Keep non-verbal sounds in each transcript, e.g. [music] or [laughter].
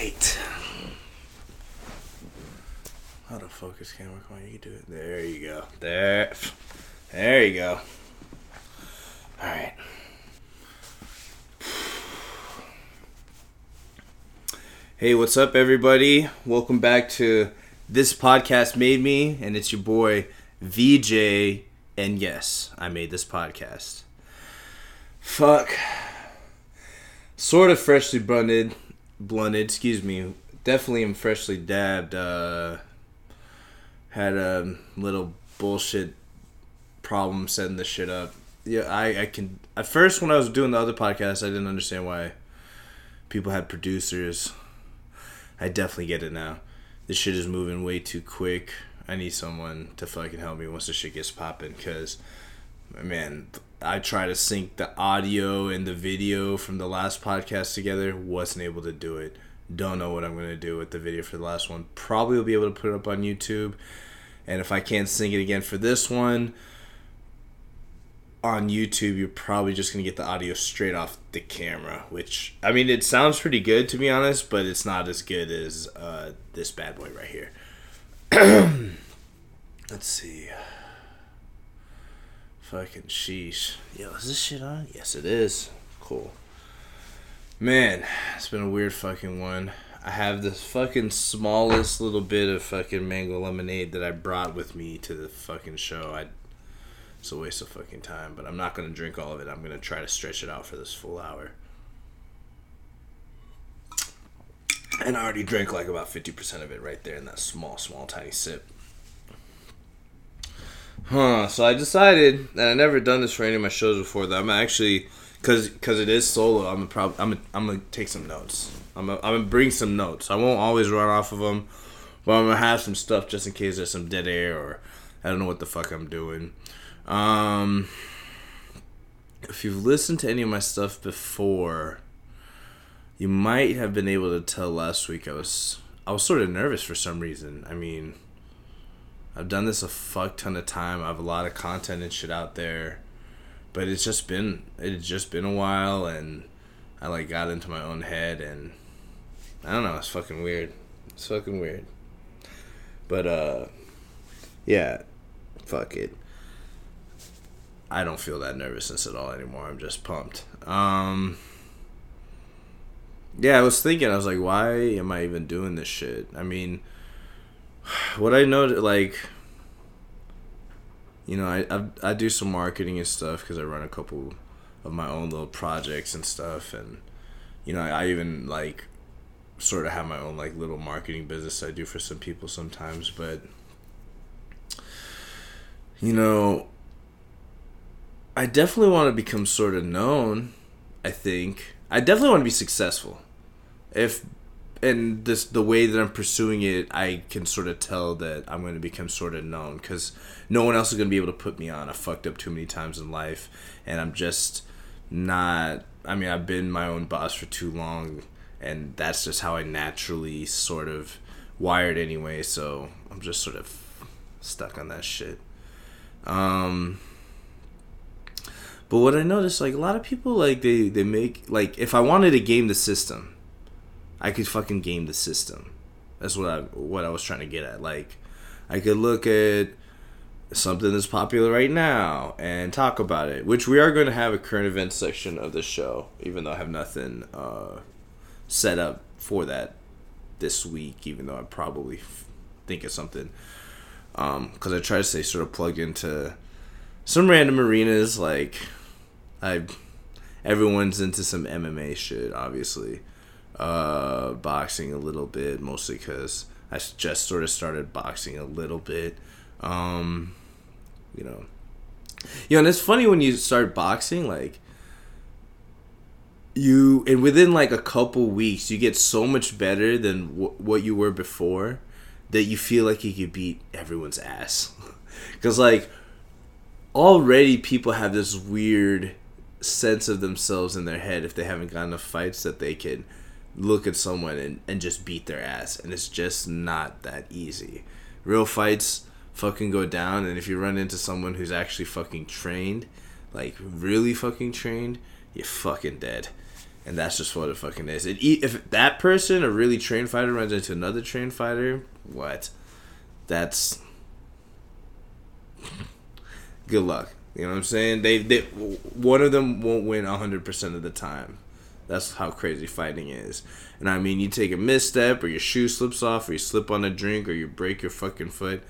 right. How the focus camera come on? You can do it. There you go. There. There you go. All right. Hey, what's up, everybody? Welcome back to This Podcast Made Me, and it's your boy VJ. And yes, I made this podcast. Fuck. Sort of freshly blunted, blunted, excuse me. Definitely am freshly dabbed. Uh, had a little bullshit problem setting this shit up. Yeah, I, I can. At first, when I was doing the other podcast, I didn't understand why people had producers. I definitely get it now. This shit is moving way too quick. I need someone to fucking help me once the shit gets popping, cause man, I try to sync the audio and the video from the last podcast together. Wasn't able to do it. Don't know what I'm gonna do with the video for the last one. Probably will be able to put it up on YouTube. And if I can't sync it again for this one on YouTube, you're probably just gonna get the audio straight off the camera. Which I mean, it sounds pretty good to be honest, but it's not as good as uh, this bad boy right here. [clears throat] Let's see. Fucking sheesh. Yo, is this shit on? Yes, it is. Cool. Man, it's been a weird fucking one. I have this fucking smallest little bit of fucking mango lemonade that I brought with me to the fucking show. I it's a waste of fucking time, but I'm not gonna drink all of it. I'm gonna try to stretch it out for this full hour. And I already drank like about 50% of it right there in that small, small, tiny sip. Huh. So I decided, that I never done this for any of my shows before. That I'm actually, cause, cause it is solo. I'm prob, I'm, a, I'm gonna take some notes. I'm, a, I'm gonna bring some notes. I won't always run off of them, but I'm gonna have some stuff just in case there's some dead air or I don't know what the fuck I'm doing. Um, if you've listened to any of my stuff before, you might have been able to tell last week I was I was sort of nervous for some reason. I mean, I've done this a fuck ton of time. I have a lot of content and shit out there, but it's just been it's just been a while, and I like got into my own head, and I don't know. It's fucking weird. It's fucking weird. But uh, yeah, fuck it. I don't feel that nervousness at all anymore. I'm just pumped. Um, yeah, I was thinking. I was like, why am I even doing this shit? I mean what I know, like, you know, I I, I do some marketing and stuff because I run a couple of my own little projects and stuff, and you know, I, I even like sort of have my own like little marketing business I do for some people sometimes, but you know, I definitely want to become sort of known. I think I definitely want to be successful. If and this the way that I'm pursuing it, I can sort of tell that I'm going to become sort of known because no one else is going to be able to put me on. I fucked up too many times in life, and I'm just not. I mean, I've been my own boss for too long, and that's just how I naturally sort of wired anyway. So I'm just sort of stuck on that shit. Um, but what I noticed, like a lot of people, like they they make like if I wanted to game the system I could fucking game the system. That's what I what I was trying to get at. Like, I could look at something that's popular right now and talk about it. Which we are going to have a current events section of the show, even though I have nothing uh, set up for that this week. Even though I probably f- think of something, because um, I try to stay sort of plugged into some random arenas. Like, I everyone's into some MMA shit, obviously uh, boxing a little bit, mostly because I just sort of started boxing a little bit. Um, you know, you know, and it's funny when you start boxing, like you, and within like a couple weeks, you get so much better than w- what you were before that you feel like you could beat everyone's ass. [laughs] Because like already people have this weird sense of themselves in their head if they haven't gotten enough fights that they can look at someone and, and just beat their ass and it's just not that easy real fights fucking go down and if you run into someone who's actually fucking trained like really fucking trained you're fucking dead and that's just what it fucking is. It, if that person, a really trained fighter, runs into another trained fighter, what? That's good luck. You know what I'm saying? They, they one of them won't win hundred percent of the time. That's how crazy fighting is. And I mean, you take a misstep, or your shoe slips off, or you slip on a drink, or you break your fucking foot.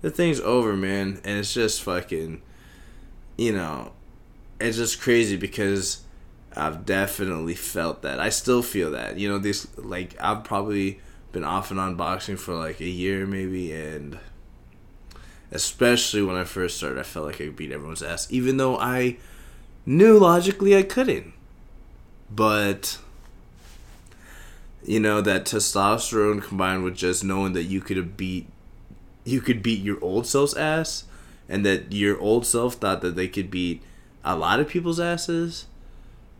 The thing's over, man. And it's just fucking, you know, it's just crazy because I've definitely felt that. I still feel that. You know, this like I've probably been off and on boxing for like a year maybe, and especially when I first started, I felt like I beat everyone's ass, even though I knew logically I couldn't. But you know that testosterone combined with just knowing that you could beat you could beat your old self's ass and that your old self thought that they could beat a lot of people's asses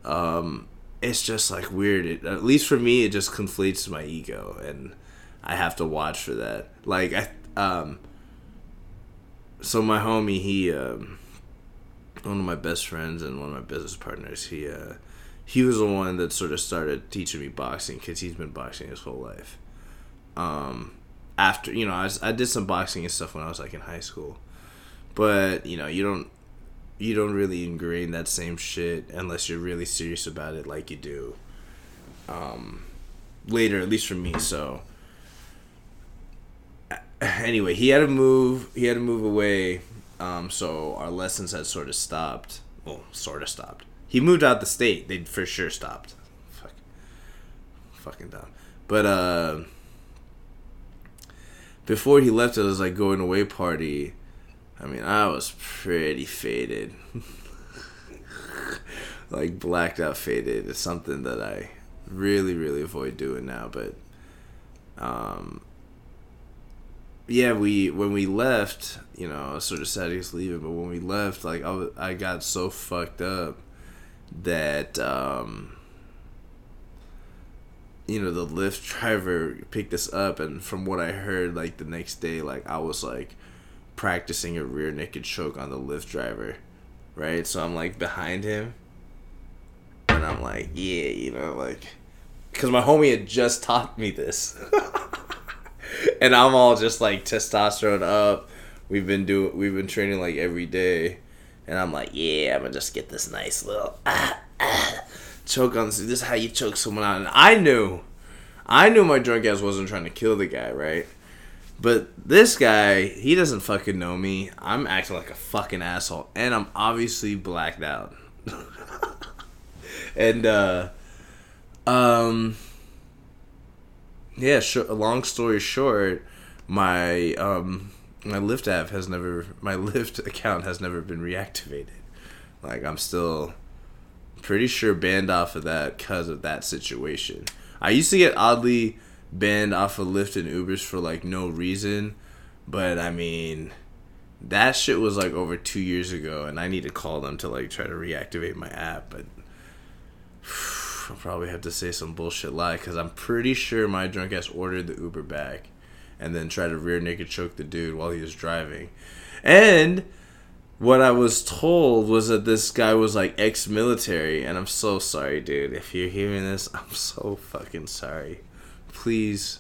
um it's just like weird. It, at least for me it just conflates my ego and i have to watch for that. Like i um so my homie he um one of my best friends and one of my business partners he uh he was the one that sort of started teaching me boxing because he's been boxing his whole life. Um after you know I, was, I did some boxing and stuff when i was like in high school. But you know you don't you don't really ingrain that same shit unless you're really serious about it like you do um later at least for me so. Anyway he had to move he had to move away um so our lessons had sort of stopped. Well sort of stopped he moved out the state they for sure stopped Fuck. fucking dumb but uh before he left it was like going away party I mean, I was pretty faded. [laughs] like blacked out faded is something that I really really avoid doing now, but um yeah, we when we left, you know, I was sort of sad he was leaving, but when we left, like I, was, I got so fucked up that um you know the Lyft driver picked us up and from what i heard like the next day like i was like practicing a rear naked choke on the Lyft driver, right? So I'm like behind him, and I'm like, yeah, you know, like, because my homie had just taught me this, [laughs] and I'm all just like testosterone up. We've been doing, we've been training like every day, and I'm like, yeah, I'm gonna just get this nice little ah, ah, choke on this. This is how you choke someone out, and I knew. I knew my drunk ass wasn't trying to kill the guy, right? But this guy, he doesn't fucking know me. I'm acting like a fucking asshole, and I'm obviously blacked out. [laughs] and uh, um, yeah. Sh- long story short, my um, my Lyft app has never, my Lyft [laughs] account has never been reactivated. Like I'm still pretty sure banned off of that because of that situation. I used to get oddly banned off of Lyft and Ubers for like no reason. But I mean, that shit was like over two years ago, and I need to call them to like try to reactivate my app. But [sighs] I'll probably have to say some bullshit lie because I'm pretty sure my drunk ass ordered the Uber back and then tried to rear naked choke the dude while he was driving. And what I was told was that this guy was like ex military, and I'm so sorry, dude. If you're hearing this, I'm so fucking sorry please,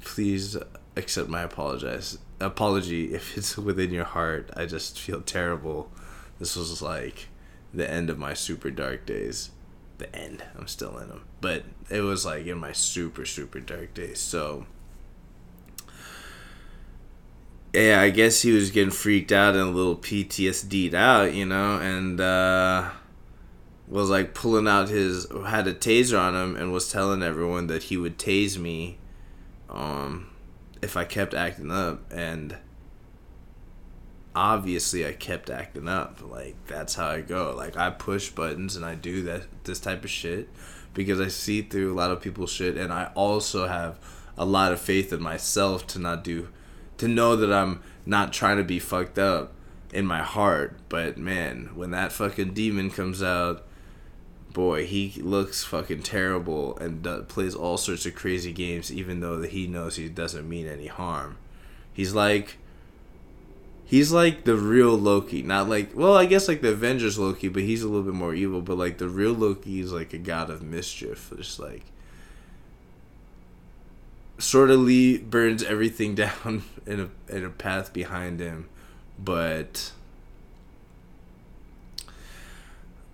please accept my apologize apology if it's [laughs] within your heart. I just feel terrible. This was like the end of my super dark days. The end. I'm still in them, but it was like in my super super dark days. So yeah, I guess he was getting freaked out and a little PTSD'd out, you know, and uh was like pulling out his had a taser on him and was telling everyone that he would tase me um if I kept acting up. And obviously I kept acting up. Like that's how I go. Like I push buttons and I do that this type of shit because I see through a lot of people's shit. And I also have a lot of faith in myself to not do to know that I'm not trying to be fucked up in my heart but man when that fucking demon comes out boy, he looks fucking terrible and plays all sorts of crazy games, even though he knows he doesn't mean any harm. He's like, he's like the real Loki, not like well, I guess like the Avengers Loki, but he's a little bit more evil. But like the real Loki is like a god of mischief, just like sort of Lee burns everything [laughs] down in a in a path behind him, but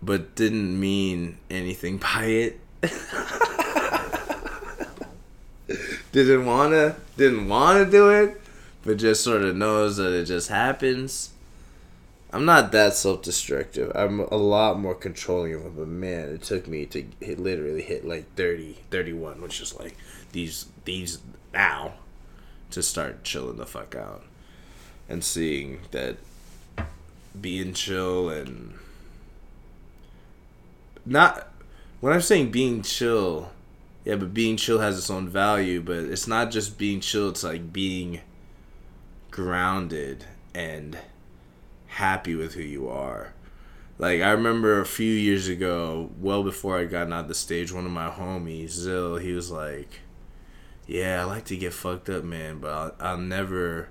but didn't mean anything [laughs] by it. [laughs] didn't wanna didn't wanna do it, but just sort of knows that it just happens. I'm not that self-destructive. I'm a lot more controlling of but man, it took me to hit literally hit like 30, 31, which is like these now to start chilling the fuck out and seeing that being chill and not when I'm saying being chill, yeah, but being chill has its own value, but it's not just being chill, it's like being grounded and happy with who you are. Like I remember a few years ago, well before I got out the stage, one of my homies, Zill, he was like, "Yeah, I like to get fucked up, man, but I'll, I'll never,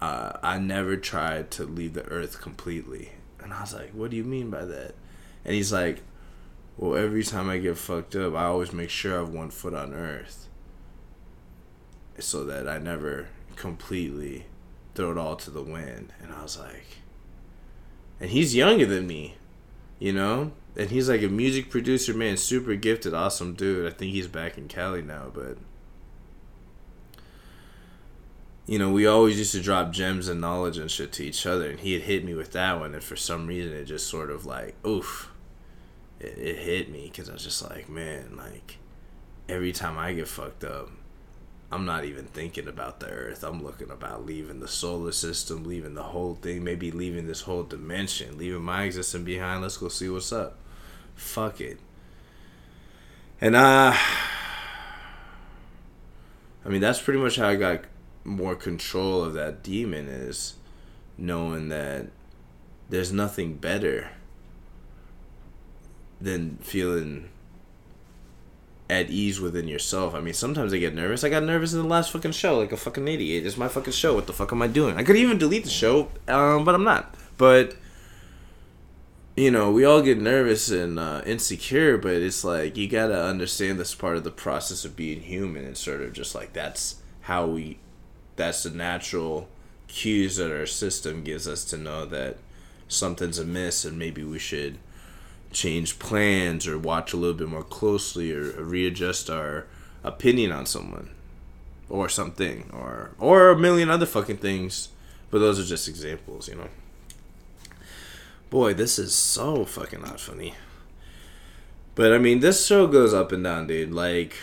uh, I never tried to leave the earth completely." And I was like, "What do you mean by that?" And he's like, "Well, every time I get fucked up, I always make sure I have one foot on earth, so that I never completely throw it all to the wind." And I was like and he's younger than me, you know. And he's like a music producer, man, super gifted, awesome dude. I think he's back in Cali now, but you know, we always used to drop gems and knowledge and shit to each other, and he had hit me with that one, and for some reason, it just sort of like, oof, it, it hit me because I was just like, man, like every time I get fucked up, I'm not even thinking about the earth. I'm looking about leaving the solar system, leaving the whole thing, maybe leaving this whole dimension, leaving my existence behind. Let's go see what's up. Fuck it. And uh [sighs] I mean that's pretty much how I got more control of that demon is knowing that there's nothing better than feeling at ease within yourself. I mean, sometimes I get nervous. I got nervous in the last fucking show, like a fucking idiot. It's my fucking show. What the fuck am I doing? I could even delete the show, um, but I'm not. But you know, we all get nervous and uh, insecure, but it's like you gotta understand this part of the process of being human, and sort of just like that's how we, that's the natural cues that our system gives us to know that something's amiss, and maybe we should change plans or watch a little bit more closely or readjust our opinion on someone or something or or a million other fucking things. But those are just examples you know? Boy this is so fucking not funny. But i mean this show goes up and down dude. Like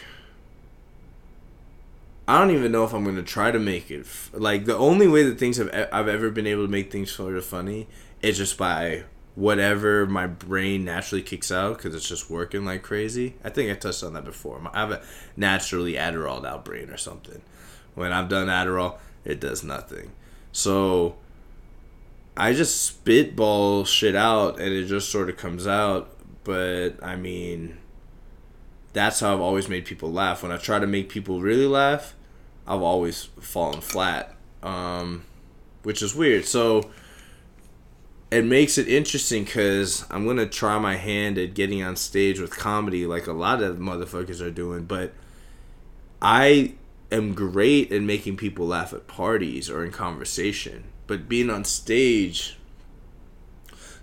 I don't even know if I'm gonna try to make it f- like the only way that things have e- I've ever been able to make things sort of funny is just by whatever my brain naturally kicks out because it's just working like crazy. I think I touched on that before. I have a naturally Adderall out brain or something. When I've done Adderall, it does nothing. So I just spitball shit out and it just sort of comes out. But I mean, that's how I've always made people laugh. When I try to make people really laugh, I've always fallen flat, um, which is weird. So it makes it interesting because I'm gonna try my hand at getting on stage with comedy like a lot of motherfuckers are doing, but I am great at making people laugh at parties or in conversation. But being on stage,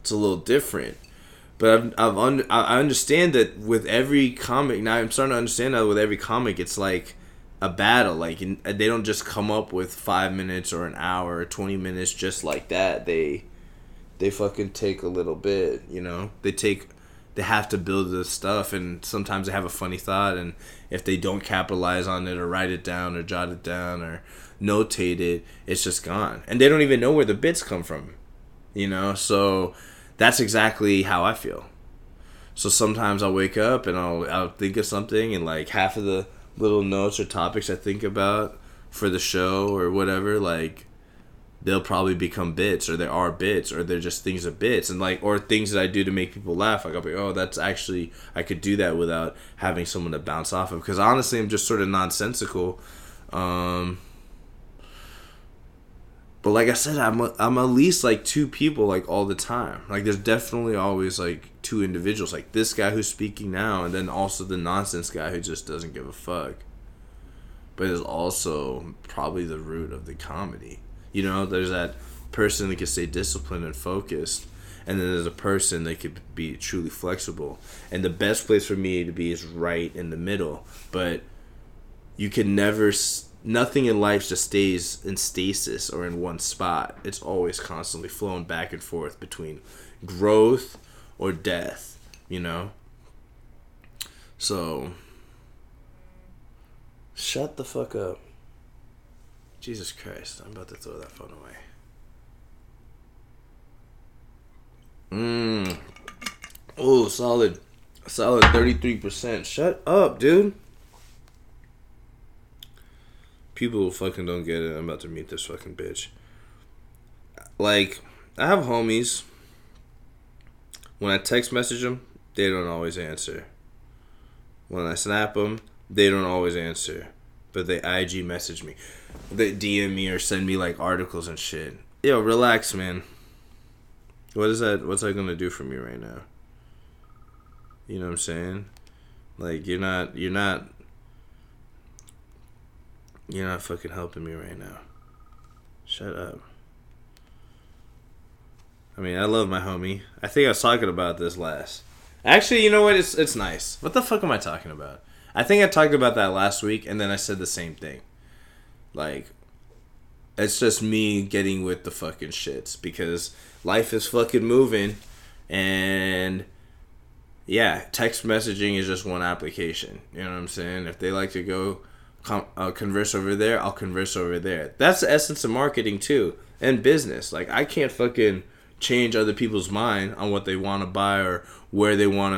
it's a little different. But I've, I've un- I understand that with every comic now, I'm starting to understand that with every comic, it's like a battle. Like they don't just come up with five minutes or an hour or twenty minutes just like that. They they fucking take a little bit, you know. They take they have to build this stuff and sometimes they have a funny thought and if they don't capitalize on it or write it down or jot it down or notate it, it's just gone. And they don't even know where the bits come from. You know? So that's exactly how I feel. So sometimes I'll wake up and I'll I'll think of something and like half of the little notes or topics I think about for the show or whatever, like they'll probably become bits or there are bits or they're just things of bits and like or things that I do to make people laugh like I'll be oh that's actually I could do that without having someone to bounce off of because honestly I'm just sort of nonsensical um But like I said, I'm a, I'm at least like two people like all the time. Like there's definitely always like two individuals, like this guy who's speaking now, and then also the nonsense guy who just doesn't give a fuck. But is also probably the root of the comedy. You know, there's that person that can stay disciplined and focused, and then there's a person that could be truly flexible. And the best place for me to be is right in the middle. But you can never. S- nothing in life just stays in stasis or in one spot. It's always constantly flowing back and forth between growth or death, you know? So, shut the fuck up. Jesus Christ, I'm about to throw that phone away. Mmm. Oh, solid. Solid 33%. Shut up, dude people fucking don't get it. I'm about to meet this fucking bitch. Like, I have homies. When I text message them, they don't always answer. When I snap them, they don't always answer. But they IG message me. They DM me or send me like articles and shit. Yo, relax, man. What is that? What's that gonna do for me right now? You know what I'm saying? Like you're not you're not you're not fucking helping me right now. Shut up. I mean, I love my homie. I think I was talking about this last. Actually, you know what? It's it's nice. What the fuck am I talking about? I think I talked about that last week, and then I said the same thing. Like, it's just me getting with the fucking shits because life is fucking moving, and yeah, text messaging is just one application. You know what I'm saying? If they like to go com- uh, converse over there, I'll converse over there. That's the essence of marketing too, and business. Like I can't fucking change other people's mind on what they want to buy or where they want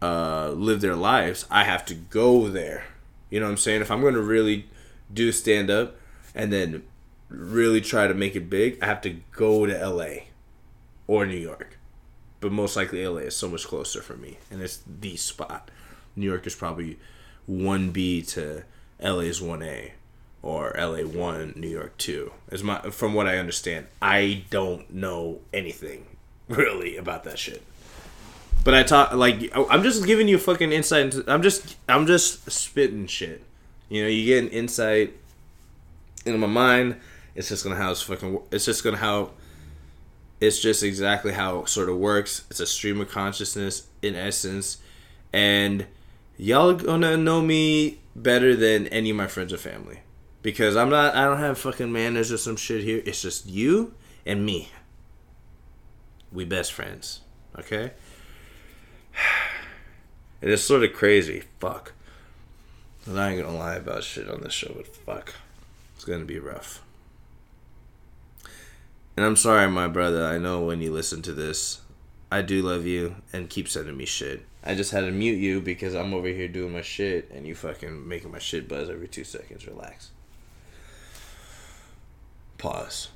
to uh, live their lives. I have to go there. You know what I'm saying? If I'm going to really do stand up and then really try to make it big, I have to go to LA or New York. But most likely LA is so much closer for me and it's the spot. New York is probably 1B to LA's 1A or LA 1, New York 2. As my from what I understand, I don't know anything [laughs] really about that shit. But I talk like I'm just giving you fucking insight into I'm just I'm just spitting shit. You know, you get an insight into my mind. It's just gonna how it's fucking. It's just gonna how. It's just exactly how it sort of works. It's a stream of consciousness in essence, and y'all gonna know me better than any of my friends or family because I'm not. I don't have fucking manners or some shit here. It's just you and me. We best friends, okay? [sighs] It is sort of crazy. Fuck. I'm not gonna lie about shit on this show, but fuck, it's gonna be rough. And I'm sorry, my brother. I know when you listen to this, I do love you and keep sending me shit. I just had to mute you because I'm over here doing my shit and you fucking making my shit buzz every two seconds. Relax. Pause.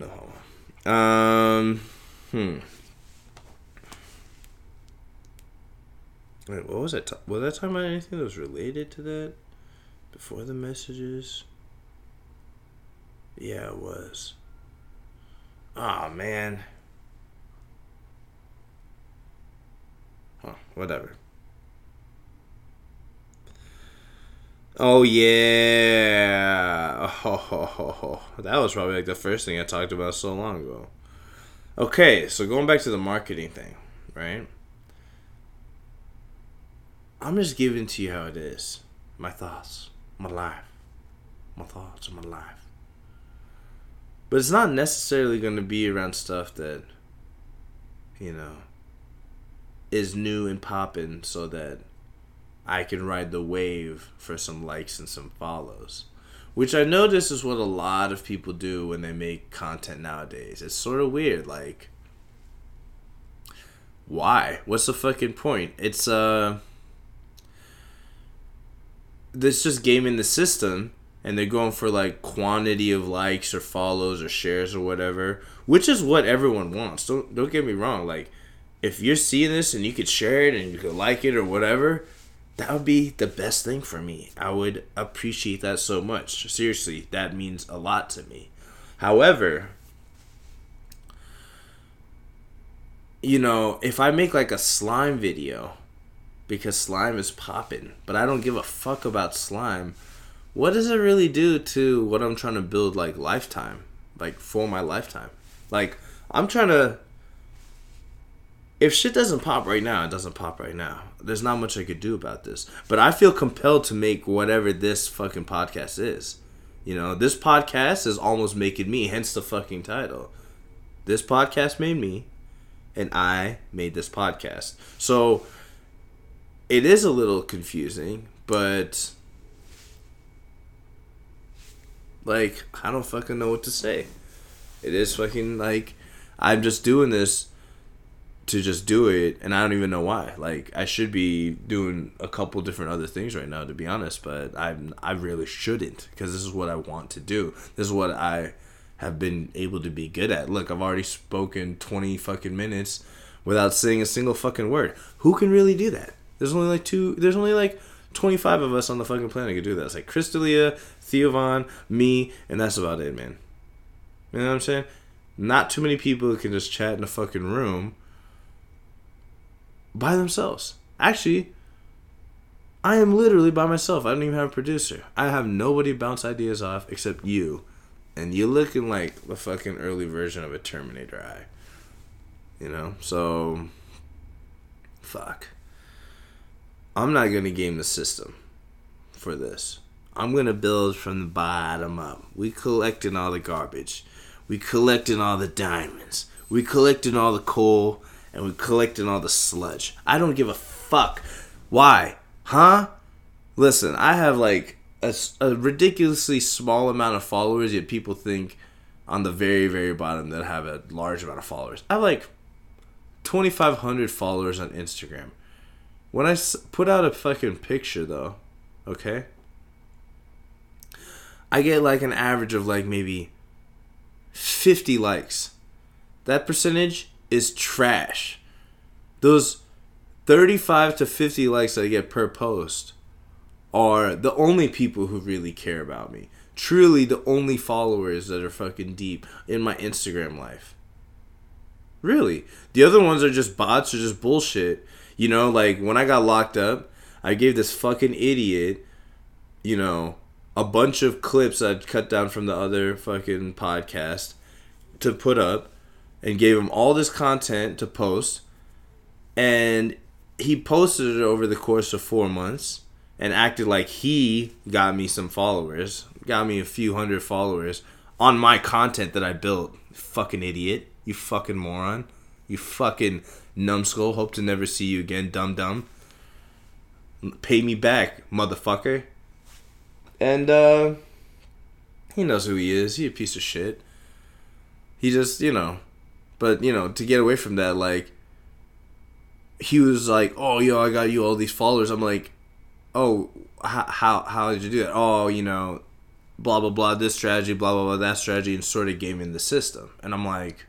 No homo. Um, hmm. Wait, what was I? Ta- was I talking about anything that was related to that before the messages? Yeah, it was. Oh man. Huh, whatever. Oh yeah. Oh, that was probably like the first thing I talked about so long ago. Okay, so going back to the marketing thing, right? I'm just giving to you how it is. My thoughts, my life, my thoughts, my life. But it's not necessarily going to be around stuff that, you know, is new and popping so that I can ride the wave for some likes and some follows. Which I know this is what a lot of people do when they make content nowadays. It's sort of weird. Like, why? What's the fucking point? It's, uh, this just gaming the system and they're going for like quantity of likes or follows or shares or whatever, which is what everyone wants. Don't don't get me wrong. Like if you're seeing this and you could share it and you could like it or whatever, that would be the best thing for me. I would appreciate that so much. Seriously, that means a lot to me. However, you know, if I make like a slime video because slime is popping, but I don't give a fuck about slime, what does it really do to what I'm trying to build like lifetime, like for my lifetime? Like I'm trying to if shit doesn't pop right now, it doesn't pop right now. There's not much I could do about this. But I feel compelled to make whatever this fucking podcast is. You know, this podcast is almost making me, hence the fucking title. This podcast made me and I made this podcast. So it is a little confusing, but like I don't fucking know what to say. It is fucking like I'm just doing this to just do it and I don't even know why. Like I should be doing a couple different other things right now to be honest, but I'm I really shouldn't because this is what I want to do. This is what I have been able to be good at. Look, I've already spoken 20 fucking minutes without saying a single fucking word. Who can really do that? There's only like two, there's only like 25 of us on the fucking planet can do that. It's like Chris D'Elia, Theo Von, me, and that's about it, man. You know what I'm saying? Not too many people can just chat in a fucking room by themselves. Actually, I am literally by myself. I don't even have a producer. I have nobody bounce ideas off except you and you're looking like the fucking early version of a Terminator eye. You know, so fuck. I'm not gonna game the system for this. I'm gonna build from the bottom up. We collecting all the garbage. We collecting all the diamonds. We collecting all the coal and we collecting all the sludge. I don't give a fuck. Why? Huh? Listen, I have like a, a ridiculously small amount of followers, yet people think on the very, very bottom that have a large amount of followers. I have like 2,500 followers on Instagram. When I put out a fucking picture, though, okay, I get like an average of like maybe 50 likes. That percentage is trash. Those 35 to 50 likes I get per post are the only people who really care about me. Truly the only followers that are fucking deep in my Instagram life. Really. The other ones are just bots or just bullshit. You know, like when I got locked up, I gave this fucking idiot, you know, a bunch of clips I'd cut down from the other fucking podcast to put up and gave him all this content to post. And he posted it over the course of four months and acted like he got me some followers, got me a few hundred followers on my content that I built. Fucking idiot. You fucking moron. You fucking numbskull. Hope to never see you again, dumb dumb. Pay me back, motherfucker. And, uh, he knows who he is. He a piece of shit. He just, you know, but, you know, to get away from that, like, he was like, oh, yo, I got you all these followers. I'm like, oh, how, how, how did you do that? Oh, you know, blah, blah, blah, this strategy, blah, blah, blah, that strategy, and sort of gaming the system. And I'm like,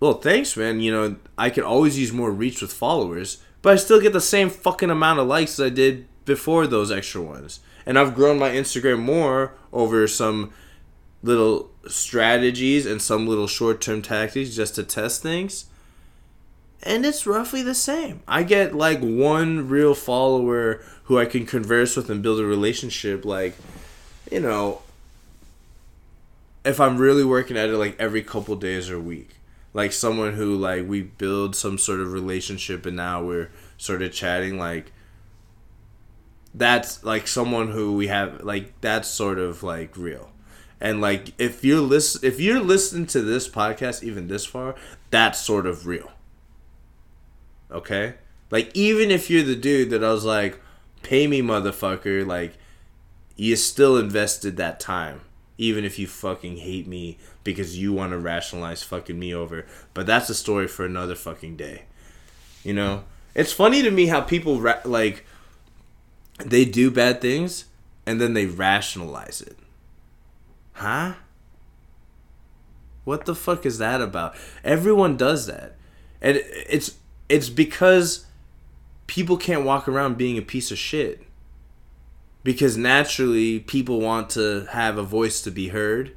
well, thanks, man. You know, I could always use more reach with followers, but I still get the same fucking amount of likes as I did before those extra ones. And I've grown my Instagram more over some little strategies and some little short term tactics just to test things and it's roughly the same. I get like one real follower who I can converse with and build a relationship. Like, you know, if I'm really working at it, like every couple days or week, like someone who like we build some sort of relationship and now we're sort of chatting. Like, that's like someone who we have like that's sort of like real. And like if you're listen if you're listening to this podcast even this far, that's sort of real Okay? Like even if you're the dude that I was like, pay me motherfucker, like you still invested that time. Even if you fucking hate me because you want to rationalize fucking me over. But that's a story for another fucking day. You know? It's funny to me how people ra- like they do bad things and then they rationalize it. Huh? What the fuck is that about? Everyone does that. And it's it's because people can't walk around being a piece of shit because naturally people want to have a voice to be heard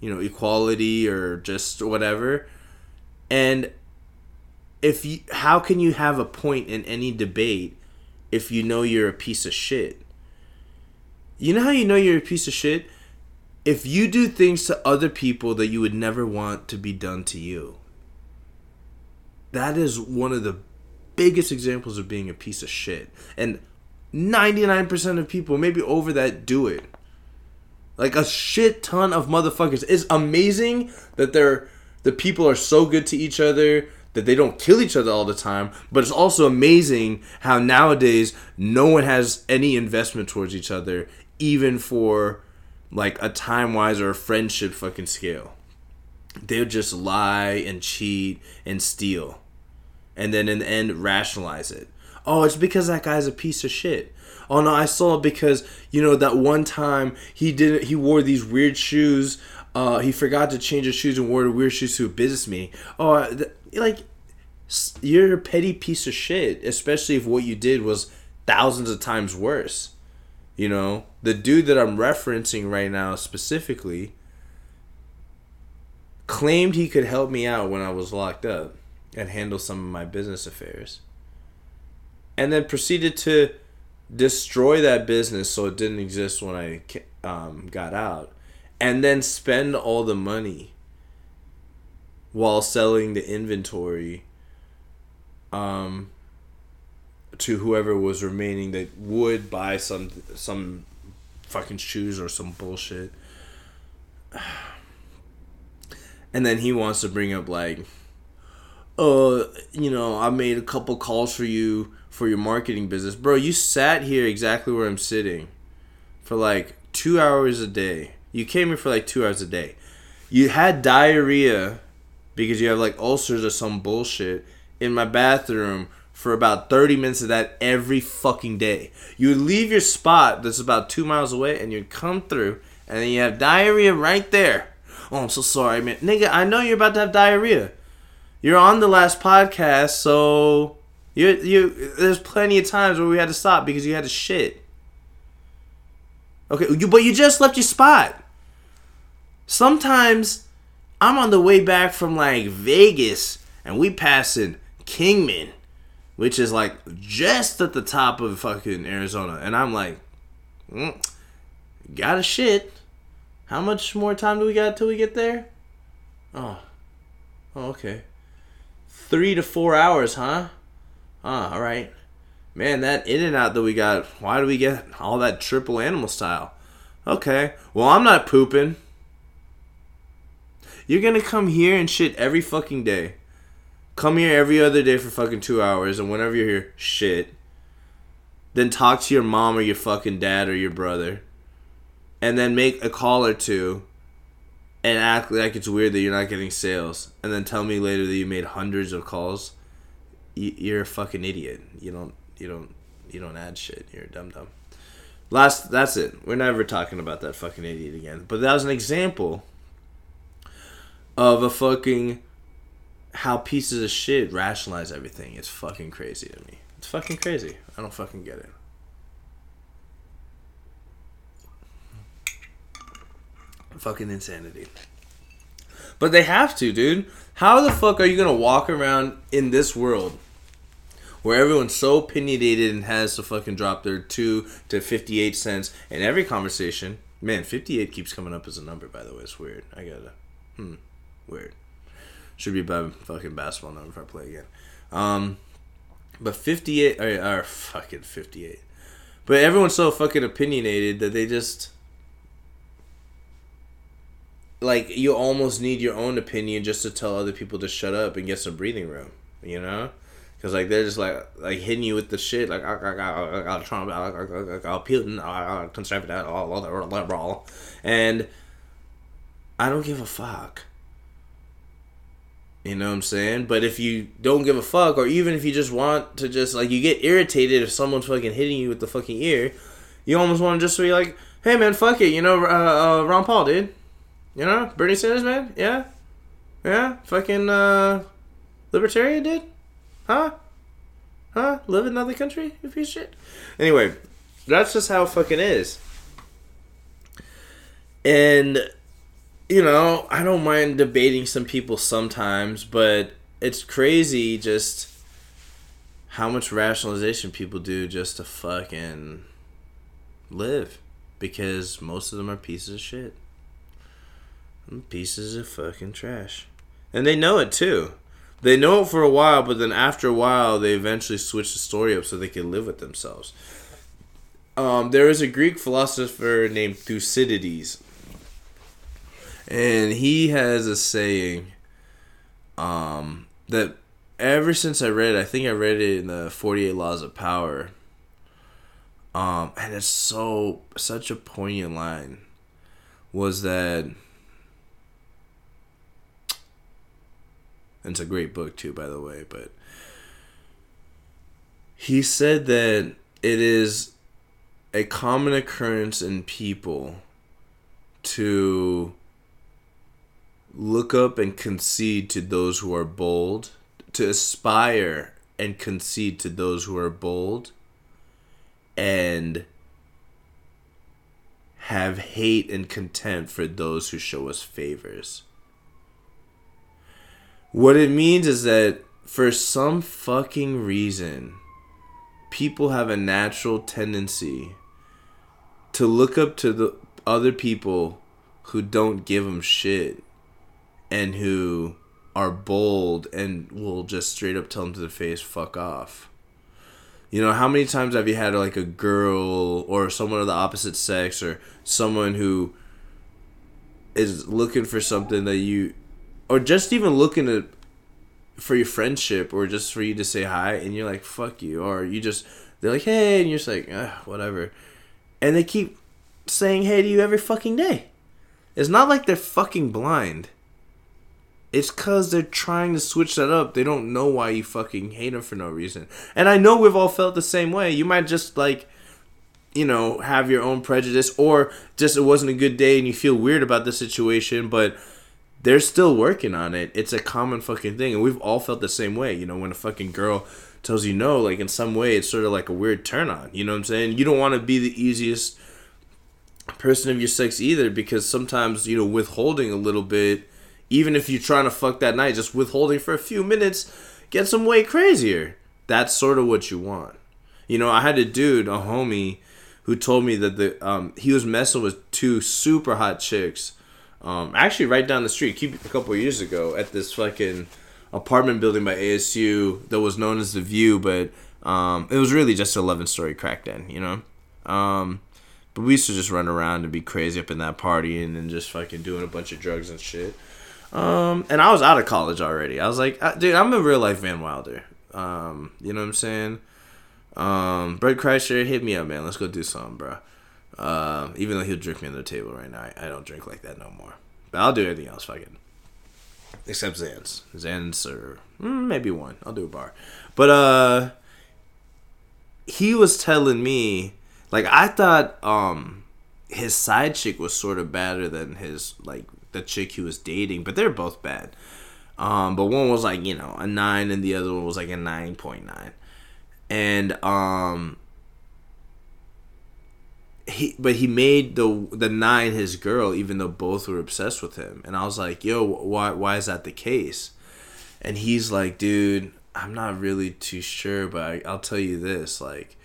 you know equality or just whatever and if you how can you have a point in any debate if you know you're a piece of shit you know how you know you're a piece of shit if you do things to other people that you would never want to be done to you that is one of the biggest examples of being a piece of shit and 99% of people maybe over that do it like a shit ton of motherfuckers. It's amazing that they're the people are so good to each other that they don't kill each other all the time. But it's also amazing how nowadays no one has any investment towards each other, even for like a time wise or a friendship fucking scale. They'll just lie and cheat and steal. And then in the end rationalize it. Oh, it's because that guy's a piece of shit oh no, I saw it because you know that one time he didn't he wore these weird shoes. Uh, he forgot to change his shoes and wore weird shoes to a business meeting. Oh, th- like you're a petty piece of shit, especially if what you did was thousands of times worse. You know, the dude that I'm referencing right now specifically claimed he could help me out when I was locked up and handle some of my business affairs. And then proceeded to destroy that business so it didn't exist when I um, got out, and then spend all the money while selling the inventory um, to whoever was remaining that would buy some some fucking shoes or some bullshit. [sighs] And then he wants to bring up like, uh, you know, I made a couple calls for you for your marketing business. Bro, you sat here exactly where I'm sitting for like two hours a day. You came here for like two hours a day. You had diarrhea because you have like ulcers or some bullshit in my bathroom for about 30 minutes of that every fucking day. You would leave your spot that's about two miles away and you'd come through and then you have diarrhea right there. Oh, I'm so sorry, man. Nigga, I know you're about to have diarrhea. You're on the last podcast, so you you there's plenty of times where we had to stop because you had to shit. Okay, you but you just left your spot. Sometimes I'm on the way back from like Vegas and we passing Kingman, which is like just at the top of fucking Arizona, and I'm like, mm, got a shit. How much more time do we got till we get there? Oh, oh okay. Three to four hours, huh? Ah, all right. Man, that in and out that we got, why do we get all that triple animal style? Okay. Well, I'm not pooping. You're gonna come here and shit every fucking day. Come here every other day for fucking two hours, and whenever you're here, shit. Then talk to your mom or your fucking dad or your brother. And then make a call or two and act like it's weird that you're not getting sales. And then tell me later that you made hundreds of calls you're a fucking idiot. You don't you don't you don't add shit. You're a dumb dumb. Last that's it. We're never talking about that fucking idiot again. But that was an example of a fucking how pieces of shit rationalize everything. is fucking crazy to me. It's fucking crazy. I don't fucking get it. Fucking insanity. But they have to, dude. How the fuck are you gonna walk around in this world where everyone's so opinionated and has to fucking drop their two to fifty eight cents in every conversation. Man, fifty eight keeps coming up as a number. By the way, it's weird. I gotta, hmm, weird. Should be a fucking basketball number if I play again. Um, but fifty eight or, or fucking fifty eight. But everyone's so fucking opinionated that they just like you almost need your own opinion just to tell other people to shut up and get some breathing room. You know. Cause like they're just like like hitting you with the shit like I got I got Trump I got Putin I got conservative all all liberal, and I don't give a fuck. You know what I'm saying? But if you don't give a fuck, or even if you just want to just like you get irritated if someone's fucking hitting you with the fucking ear, you almost want to just be like, "Hey man, fuck it," you know, uh, uh, Ron Paul, dude. You know, Bernie Sanders, man. Yeah, yeah, fucking uh, libertarian, dude. Huh? Huh? Live in another country? If you shit. Anyway, that's just how it fucking is. And you know, I don't mind debating some people sometimes, but it's crazy just how much rationalization people do just to fucking live because most of them are pieces of shit. Pieces of fucking trash. And they know it too. They know it for a while, but then after a while, they eventually switch the story up so they can live with themselves. Um, there is a Greek philosopher named Thucydides, and he has a saying um, that ever since I read it, I think I read it in the 48 Laws of Power. Um, and it's so such a poignant line was that it's a great book too by the way but he said that it is a common occurrence in people to look up and concede to those who are bold, to aspire and concede to those who are bold, and have hate and contempt for those who show us favors. What it means is that for some fucking reason, people have a natural tendency to look up to the other people who don't give them shit and who are bold and will just straight up tell them to the face, fuck off. You know, how many times have you had like a girl or someone of the opposite sex or someone who is looking for something that you or just even looking at for your friendship or just for you to say hi and you're like fuck you or you just they're like hey and you're just like whatever. And they keep saying hey to you every fucking day. It's not like they're fucking blind it's cause they're trying to switch that up. They don't know why you fucking hate them for no reason. And I know we've all felt the same way. You might just like, you know, have your own prejudice, or just it wasn't a good day and you feel weird about the situation, but they're still working on it. It's a common fucking thing, and we've all felt the same way. You know, when a fucking girl tells you no, like in some way, it's sort of like a weird turn on. You know what I'm saying? You don't want to be the easiest person of your sex either, because sometimes you know withholding a little bit even if you're trying to fuck that night, just withholding for a few minutes gets them way crazier. That's sort of what you want. You know, I had a dude, a homie, who told me that the um, he was messing with two super hot chicks. Um, actually, right down the street, a couple years ago, at this fucking apartment building by ASU that was known as the View, but um, it was really just an 11 story crack den, you know. Um, but we used to just run around and be crazy up in that party and then just fucking doing a bunch of drugs and shit. Um, and I was out of college already. I was like, uh, dude, I'm a real life Van Wilder. Um, you know what I'm saying? Um, Bert Kreischer, hit me up, man. Let's go do something, bro. Uh, even though he'll drink me on the table right now, I, I, don't drink like that no more. But I'll do anything else, fucking. Except Zans. Zans or mm, maybe one. I'll do a bar. But, uh, he was telling me, like, I thought, um, his side chick was sort of better than his, like, the chick he was dating, but they're both bad. Um, but one was like you know a nine, and the other one was like a nine point nine, and um, he but he made the the nine his girl, even though both were obsessed with him. And I was like, yo, why why is that the case? And he's like, dude, I'm not really too sure, but I, I'll tell you this, like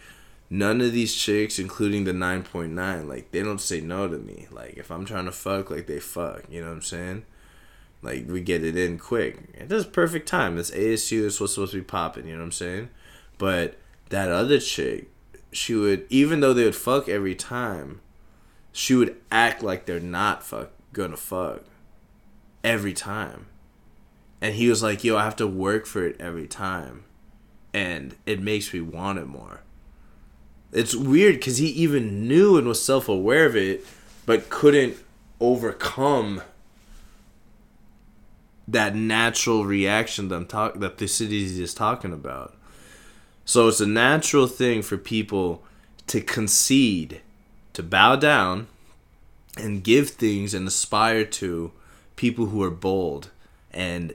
none of these chicks, including the 9.9, like, they don't say no to me. Like, if I'm trying to fuck, like, they fuck. You know what I'm saying? Like, we get it in quick. It does perfect time. It's ASU, it's what's supposed to be popping. You know what I'm saying? But that other chick, she would, even though they would fuck every time, she would act like they're not fuck gonna fuck every time. And he was like, yo, I have to work for it every time. And it makes me want it more. It's weird because he even knew and was self aware of it, but couldn't overcome that natural reaction that I'm talk that Thucydides is talking about. So it's a natural thing for people to concede, to bow down, and give things and aspire to people who are bold and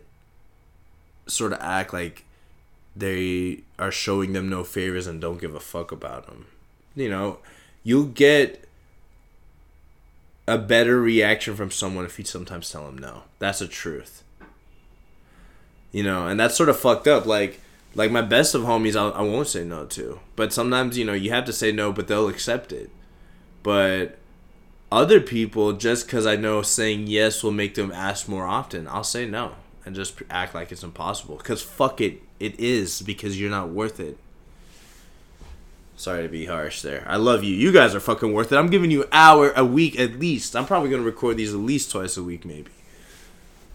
sort of act like they are showing them no favors and don't give a fuck about them. You know, you'll get a better reaction from someone if you sometimes tell them no. That's the truth. You know, and that's sort of fucked up. Like, like my best of homies, I'll, I won't say no to. But sometimes, you know, you have to say no, but they'll accept it. But other people, just because I know saying yes will make them ask more often, I'll say no and just act like it's impossible. Because fuck it, it is because you're not worth it. Sorry to be harsh there. I love you. You guys are fucking worth it. I'm giving you hour a week at least. I'm probably gonna record these at least twice a week, maybe.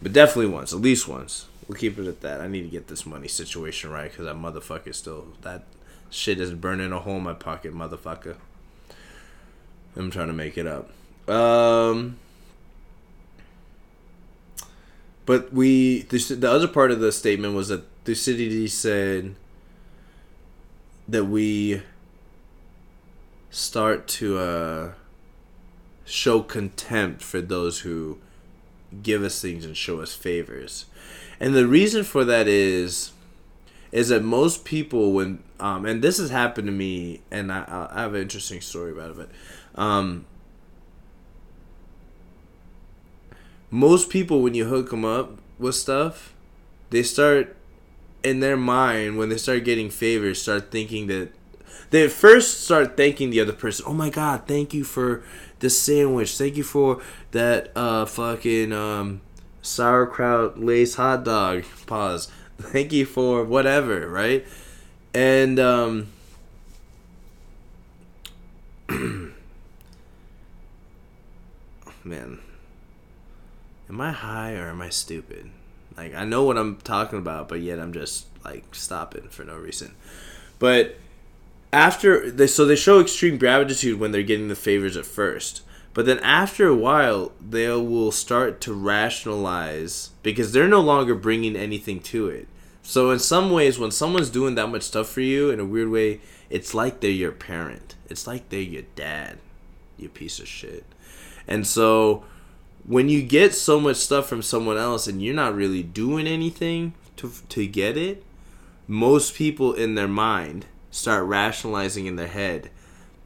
But definitely once, at least once. We'll keep it at that. I need to get this money situation right because that motherfucker still that shit is burning a hole in my pocket, motherfucker. I'm trying to make it up. Um, but we the, the other part of the statement was that Thucydides said that we start to uh, show contempt for those who give us things and show us favors. And the reason for that is is that most people when um, and this has happened to me and I, I have an interesting story about it. Um, most people when you hook them up with stuff, they start in their mind when they start getting favors, start thinking that they first start thanking the other person. Oh my god, thank you for the sandwich. Thank you for that uh fucking um sauerkraut lace hot dog. Pause. [laughs] Thank you for whatever, right? And um [clears throat] man. Am I high or am I stupid? Like I know what I'm talking about, but yet I'm just like stopping for no reason. But after they so they show extreme gratitude when they're getting the favors at first. But then after a while they will start to rationalize because they're no longer bringing anything to it. So in some ways when someone's doing that much stuff for you in a weird way it's like they're your parent. It's like they're your dad you piece of shit. And so when you get so much stuff from someone else and you're not really doing anything to to get it most people in their mind start rationalizing in their head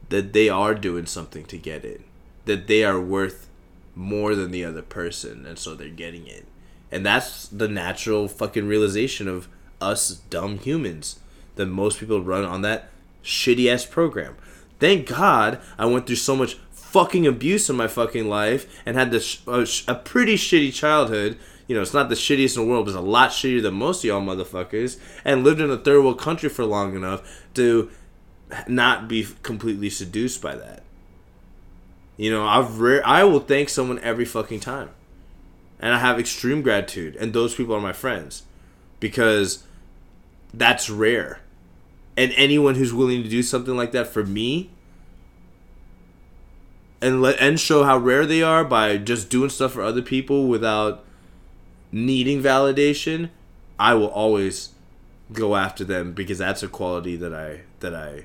that they are doing something to get it, that they are worth more than the other person, and so they're getting it. And that's the natural fucking realization of us dumb humans that most people run on that shitty ass program. Thank God I went through so much fucking abuse in my fucking life and had this uh, a pretty shitty childhood you know, it's not the shittiest in the world, but it's a lot shittier than most of y'all motherfuckers, and lived in a third world country for long enough to not be completely seduced by that. You know, I've rare I will thank someone every fucking time. And I have extreme gratitude, and those people are my friends. Because that's rare. And anyone who's willing to do something like that for me and let and show how rare they are by just doing stuff for other people without needing validation, I will always go after them because that's a quality that I that I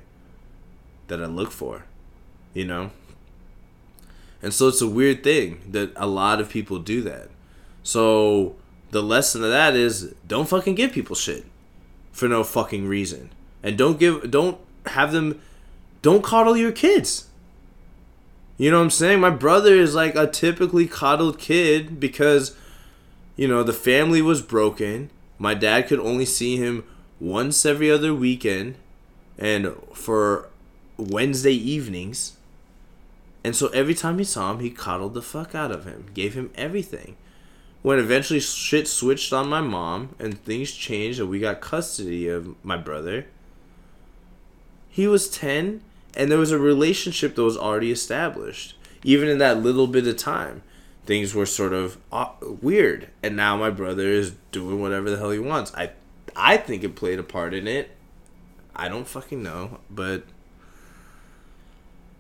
that I look for, you know? And so it's a weird thing that a lot of people do that. So the lesson of that is don't fucking give people shit for no fucking reason. And don't give don't have them don't coddle your kids. You know what I'm saying? My brother is like a typically coddled kid because you know, the family was broken. My dad could only see him once every other weekend and for Wednesday evenings. And so every time he saw him, he coddled the fuck out of him, gave him everything. When eventually shit switched on my mom and things changed and we got custody of my brother, he was 10 and there was a relationship that was already established, even in that little bit of time. Things were sort of uh, weird. And now my brother is doing whatever the hell he wants. I i think it played a part in it. I don't fucking know but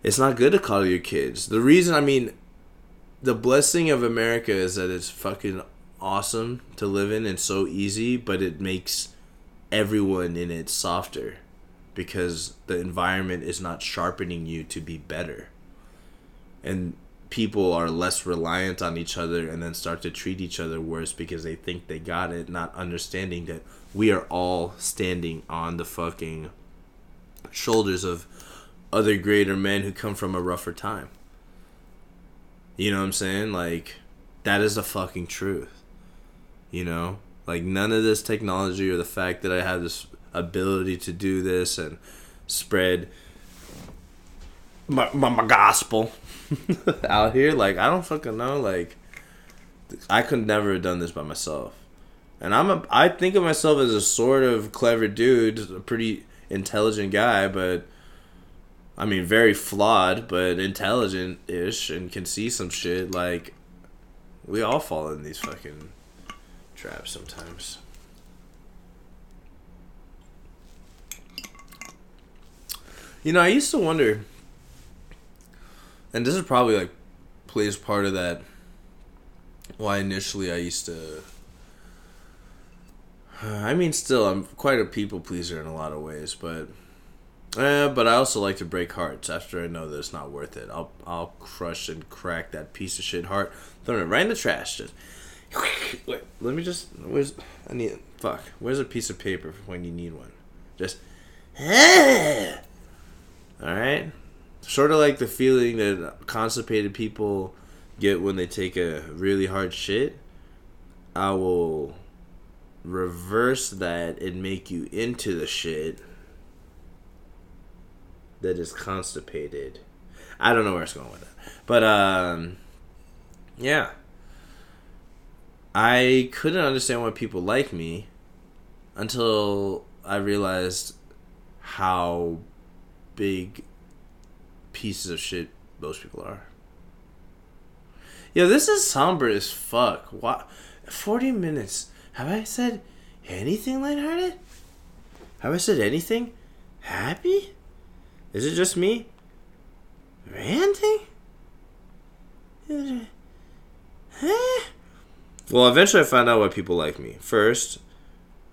it's not good to coddle your kids. The reason i mean the blessing of america is that it's fucking awesome to live in and so easy but it makes everyone in it softer because the environment is not sharpening you to be better and people are less reliant on each other and then start to treat each other worse because they think they got it, not understanding that we are all standing on the fucking shoulders of other greater men who come from a rougher time. You know what I'm saying? Like, that is the fucking truth. You know? Like, none of this technology or the fact that I have this ability to do this and spread my, my, my gospel [laughs] out here, like, I don't fucking know. Like, I could never have done this by myself. And I'm a, I think of myself as a sort of clever dude, a pretty intelligent guy, but I mean, very flawed, but intelligent ish and can see some shit. Like, we all fall in these fucking traps sometimes. You know, I used to wonder, and this is probably like plays part of that. Why initially I used to. [sighs] I mean, still, I'm quite a people pleaser in a lot of ways, but Eh, but I also like to break hearts after I know that it's not worth it. I'll I'll crush and crack that piece of shit heart, throw it right in the trash. Just [laughs] wait, let me just where's I need fuck. Where's a piece of paper when you need one? Just [laughs] all right. Sort of like the feeling that constipated people get when they take a really hard shit. I will reverse that and make you into the shit that is constipated. I don't know where it's going with it, but um, yeah. I couldn't understand why people like me until I realized how big pieces of shit most people are. Yo, this is somber as fuck. What? 40 minutes. Have I said anything lighthearted? Have I said anything happy? Is it just me? Ranting? Huh? Well, eventually I found out why people like me. First,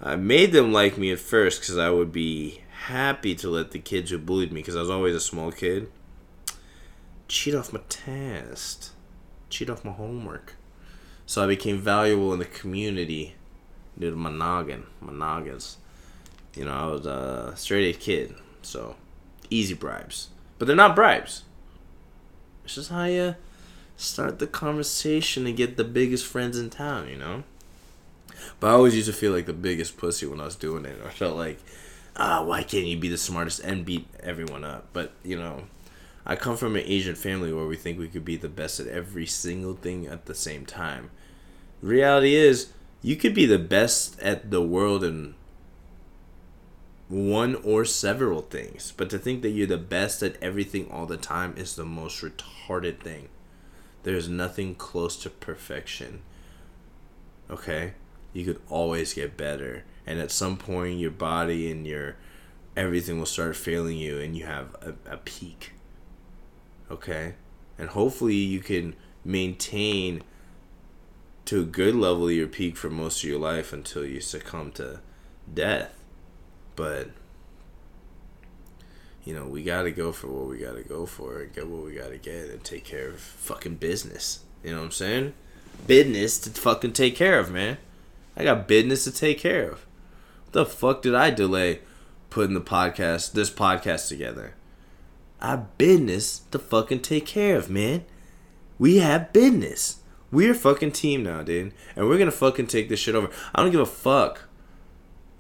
I made them like me at first because I would be happy to let the kids who bullied me, because I was always a small kid, cheat off my test, cheat off my homework. So I became valuable in the community due to my noggin, my noggins. You know, I was a straight A kid, so easy bribes. But they're not bribes. It's just how you start the conversation and get the biggest friends in town, you know? But I always used to feel like the biggest pussy when I was doing it. I felt like, ah, why can't you be the smartest and beat everyone up? But, you know, I come from an Asian family where we think we could be the best at every single thing at the same time. reality is, you could be the best at the world in one or several things. But to think that you're the best at everything all the time is the most retarded thing. There's nothing close to perfection. Okay? You could always get better. And at some point, your body and your everything will start failing you, and you have a, a peak. Okay? And hopefully, you can maintain to a good level your peak for most of your life until you succumb to death but you know, we gotta go for what we gotta go for and get what we gotta get and take care of fucking business. You know what I'm saying? Business to fucking take care of, man. I got business to take care of. The fuck did I delay putting the podcast, this podcast together? I business to fucking take care of, man. We have business. We're a fucking team now, dude. And we're gonna fucking take this shit over. I don't give a fuck.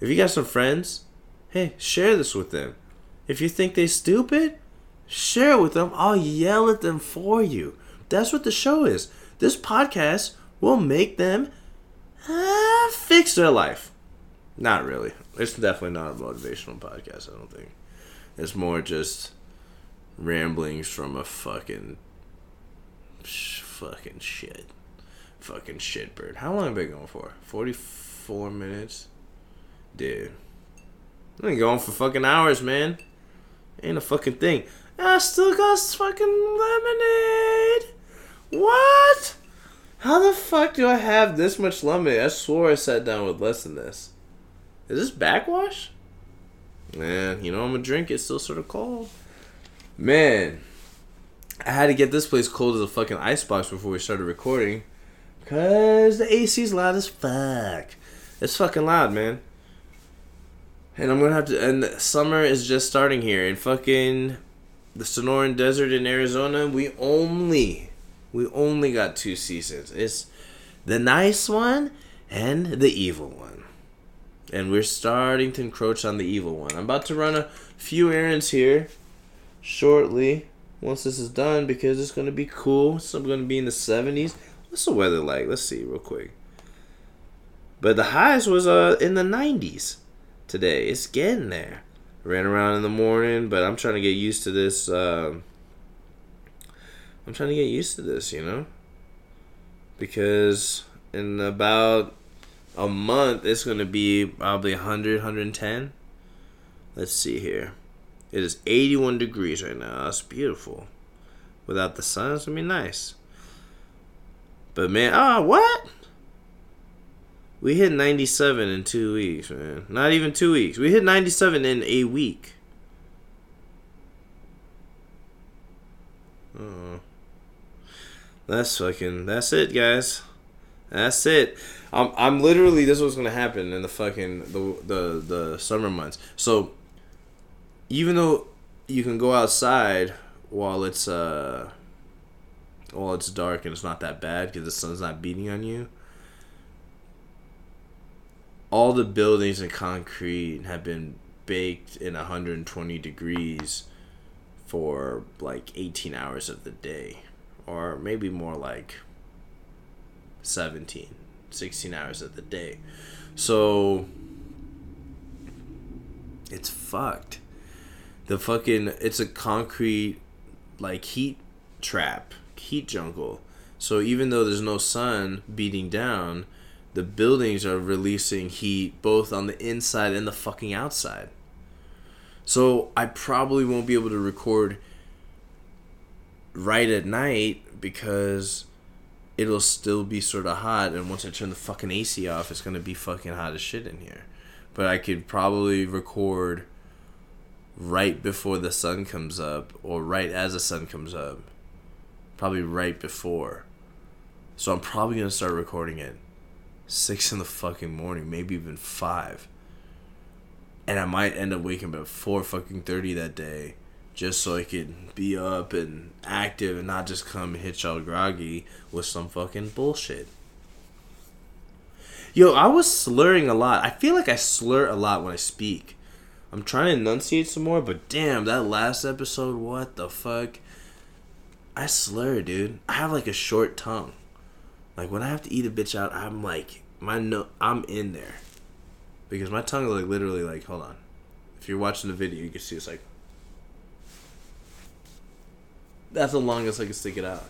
If you got some friends hey, share this with them. If you think they're stupid, share it with them. I'll yell at them for you. That's what the show is. This podcast will make them uh, fix their life. Not really. It's definitely not a motivational podcast, I don't think. It's more just ramblings from a fucking fucking shit. Fucking shitbird. How long have I been going for? 44 minutes? Dude. I ain't going for fucking hours, man. Ain't a fucking thing. I still got fucking lemonade. What? How the fuck do I have this much lemonade? I swore I sat down with less than this. Is this backwash? Man, you know I'm gonna drink. It's still sort of cold. Man, I had to get this place cold as a fucking icebox before we started recording. Cause the AC's loud as fuck. It's fucking loud, man. And I'm gonna have to. And summer is just starting here in fucking the Sonoran Desert in Arizona. We only, we only got two seasons. It's the nice one and the evil one. And we're starting to encroach on the evil one. I'm about to run a few errands here shortly once this is done because it's gonna be cool. So I'm gonna be in the 70s. What's the weather like? Let's see real quick. But the highs was uh in the 90s today. It's getting there. Ran around in the morning, but I'm trying to get used to this. Um, I'm trying to get used to this, you know, because in about a month it's going to be probably 100, 110. Let's see here. It is 81 degrees right now. That's beautiful. Without the sun, it's going to be nice. But man, ah, what? We hit 97 in two weeks, man. Not even two weeks. We hit 97 in a week. Oh. That's fucking. That's it, guys. That's it. I'm. I'm literally. This was gonna happen in the fucking the the the summer months. So. Even though you can go outside while it's uh. While it's dark and it's not that bad because the sun's not beating on you all the buildings in concrete have been baked in 120 degrees for like 18 hours of the day or maybe more like 17 16 hours of the day. So it's fucked. The fucking it's a concrete like heat trap heat jungle. So even though there's no sun beating down the buildings are releasing heat both on the inside and the fucking outside. So I probably won't be able to record right at night because it'll still be sort of hot and once I turn the fucking AC off it's to be fucking hot as shit in here. But I could probably record right before the sun comes up or right as the sun comes up. Probably right before. So I'm probably to start recording it six in the fucking morning, maybe even five. And I might end up waking up at four fucking thirty that day, just so I could be up and active and not just come hit y'all groggy with some fucking bullshit. Yo, I was slurring a lot. I feel like I slur a lot when I speak. I'm trying to enunciate some more, but damn, that last episode, what the fuck? I slur, dude. I have like a short tongue. Like when I have to eat a bitch out, I'm like my no, I'm in there because my tongue is like literally like hold on. If you're watching the video, you can see it's like that's the longest I can stick it out.